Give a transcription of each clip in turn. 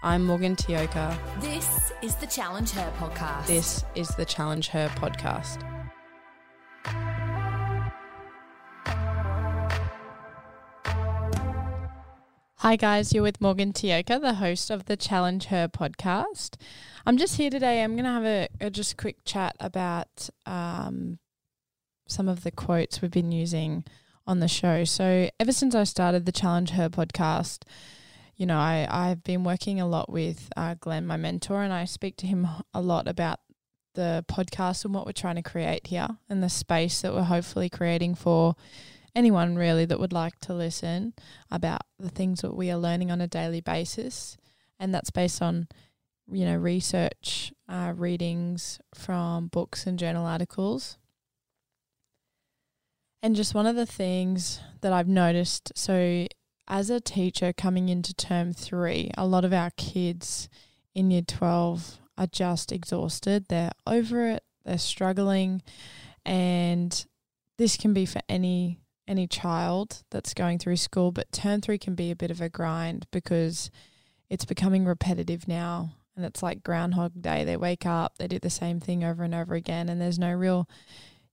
I'm Morgan Tioka. This is the Challenge Her podcast. This is the Challenge Her podcast. Hi, guys. You're with Morgan Tioka, the host of the Challenge Her podcast. I'm just here today. I'm going to have a, a just quick chat about um, some of the quotes we've been using on the show. So, ever since I started the Challenge Her podcast, you know, I, I've been working a lot with uh, Glenn, my mentor, and I speak to him a lot about the podcast and what we're trying to create here and the space that we're hopefully creating for anyone really that would like to listen about the things that we are learning on a daily basis. And that's based on, you know, research, uh, readings from books and journal articles. And just one of the things that I've noticed so, as a teacher coming into term three, a lot of our kids in year 12 are just exhausted. They're over it, they're struggling. And this can be for any any child that's going through school, but term three can be a bit of a grind because it's becoming repetitive now. And it's like Groundhog Day. They wake up, they do the same thing over and over again, and there's no real,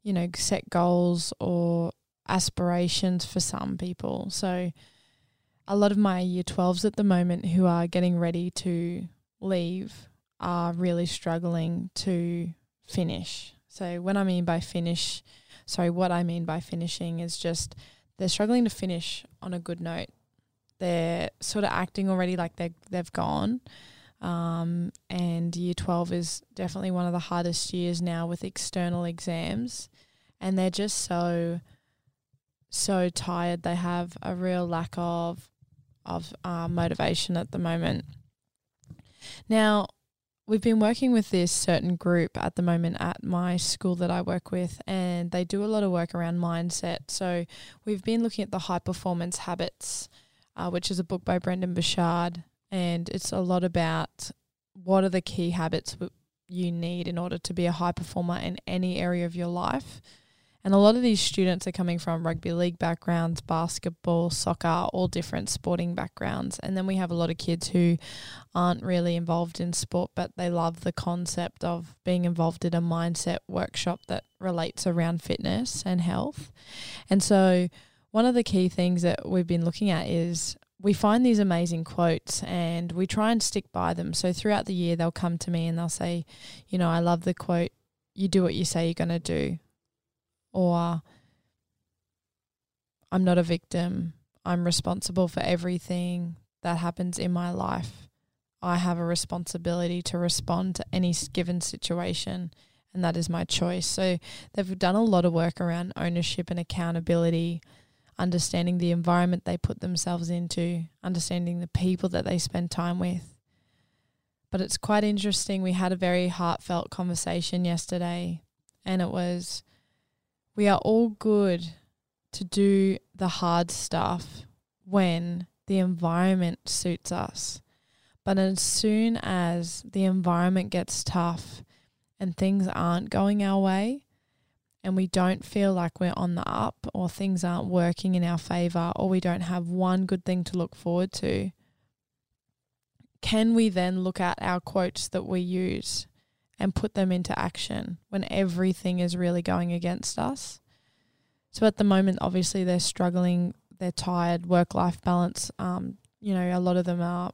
you know, set goals or aspirations for some people. So, a lot of my year 12s at the moment who are getting ready to leave are really struggling to finish. So, when I mean by finish, sorry, what I mean by finishing is just they're struggling to finish on a good note. They're sort of acting already like they they've gone. Um, and year 12 is definitely one of the hardest years now with external exams. And they're just so, so tired. They have a real lack of, of uh, motivation at the moment. Now, we've been working with this certain group at the moment at my school that I work with, and they do a lot of work around mindset. So we've been looking at the high performance habits, uh, which is a book by Brendon Burchard, and it's a lot about what are the key habits you need in order to be a high performer in any area of your life. And a lot of these students are coming from rugby league backgrounds, basketball, soccer, all different sporting backgrounds. And then we have a lot of kids who aren't really involved in sport, but they love the concept of being involved in a mindset workshop that relates around fitness and health. And so, one of the key things that we've been looking at is we find these amazing quotes and we try and stick by them. So, throughout the year, they'll come to me and they'll say, You know, I love the quote, you do what you say you're going to do or I'm not a victim. I'm responsible for everything that happens in my life. I have a responsibility to respond to any given situation, and that is my choice. So, they've done a lot of work around ownership and accountability, understanding the environment they put themselves into, understanding the people that they spend time with. But it's quite interesting. We had a very heartfelt conversation yesterday, and it was we are all good to do the hard stuff when the environment suits us. But as soon as the environment gets tough and things aren't going our way, and we don't feel like we're on the up, or things aren't working in our favor, or we don't have one good thing to look forward to, can we then look at our quotes that we use and put them into action when everything is really going against us. So at the moment, obviously, they're struggling, they're tired, work life balance. Um, you know, a lot of them are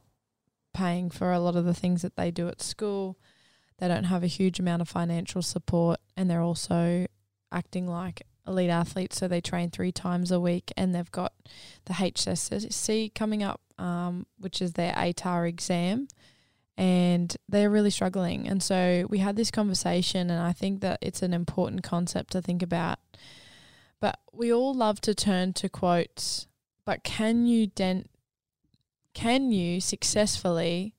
paying for a lot of the things that they do at school. They don't have a huge amount of financial support, and they're also acting like elite athletes. So they train three times a week, and they've got the HSC coming up, um, which is their ATAR exam and they're really struggling. And so we had this conversation, and I think that it's an important concept to think about. But we all love to turn to quotes, but can you den- can you successfully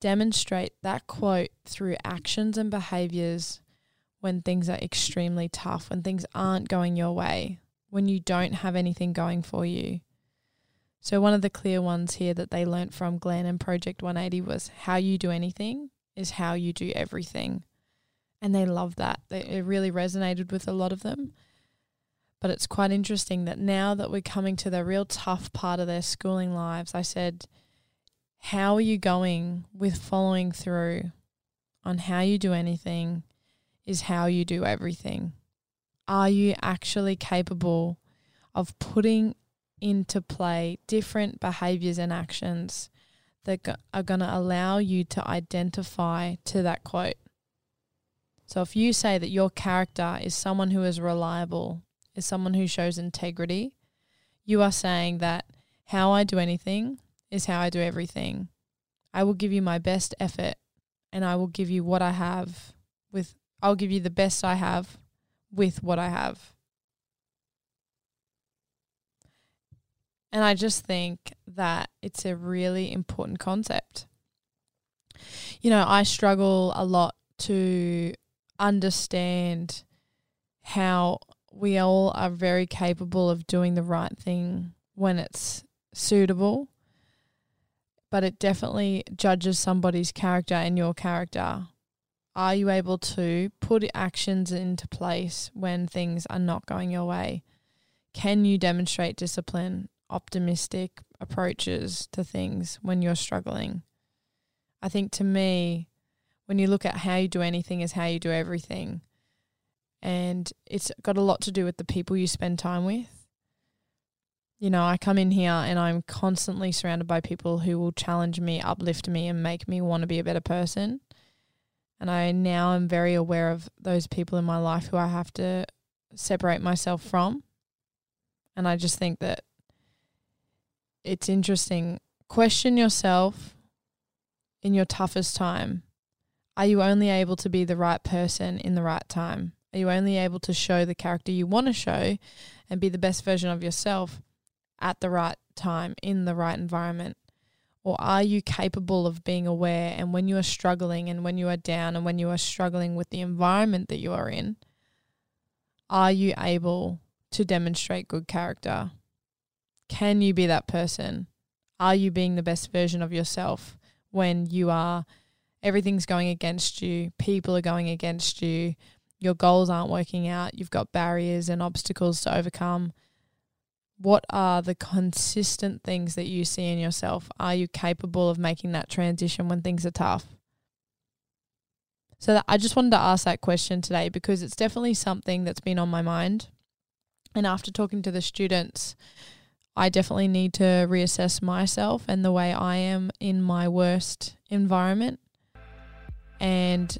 demonstrate that quote through actions and behaviors when things are extremely tough, when things aren't going your way, when you don't have anything going for you? So one of the clear ones here that they learnt from Glenn and Project 180 was how you do anything is how you do everything. And they love that. They, it really resonated with a lot of them. But it's quite interesting that now that we're coming to the real tough part of their schooling lives, I said, how are you going with following through on how you do anything is how you do everything. Are you actually capable of putting into play different behaviors and actions that are going to allow you to identify to that quote? So if you say that your character is someone who is reliable, is someone who shows integrity, you are saying that how I do anything is how I do everything. I will give you my best effort and I will give you what I have with I'll give you the best I have with what I have. And I just think that it's a really important concept. You know, I struggle a lot to understand how we all are very capable of doing the right thing when it's suitable, but it definitely judges somebody's character and your character. Are you able to put actions into place when things are not going your way? Can you demonstrate discipline, optimistic approaches to things when you're struggling? I think to me, when you look at how you do anything is how you do everything. And it's got a lot to do with the people you spend time with. You know, I come in here and I'm constantly surrounded by people who will challenge me, uplift me, and make me want to be a better person. And I now am very aware of those people in my life who I have to separate myself from. And I just think that it's interesting. Question yourself in your toughest time are you only able to be the right person in the right time? Are you only able to show the character you want to show and be the best version of yourself at the right time in the right environment? Or are you capable of being aware and when you are struggling and when you are down and when you are struggling with the environment that you are in, are you able to demonstrate good character? Can you be that person? Are you being the best version of yourself when you are everything's going against you, people are going against you, your goals aren't working out, you've got barriers and obstacles to overcome. What are the consistent things that you see in yourself? Are you capable of making that transition when things are tough? So I just wanted to ask that question today because it's definitely something that's been on my mind. And after talking to the students, I definitely need to reassess myself and the way I am in my worst environment and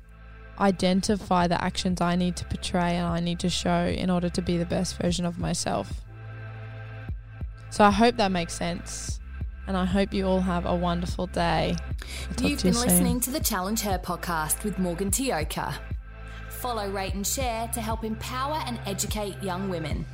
identify the actions I need to portray and I need to show in order to be the best version of myself. So I hope that makes sense. And I hope you all have a wonderful day. You've been you listening to the Challenge Her podcast with Morgan Tioka. Follow, rate, and share to help empower and educate young women.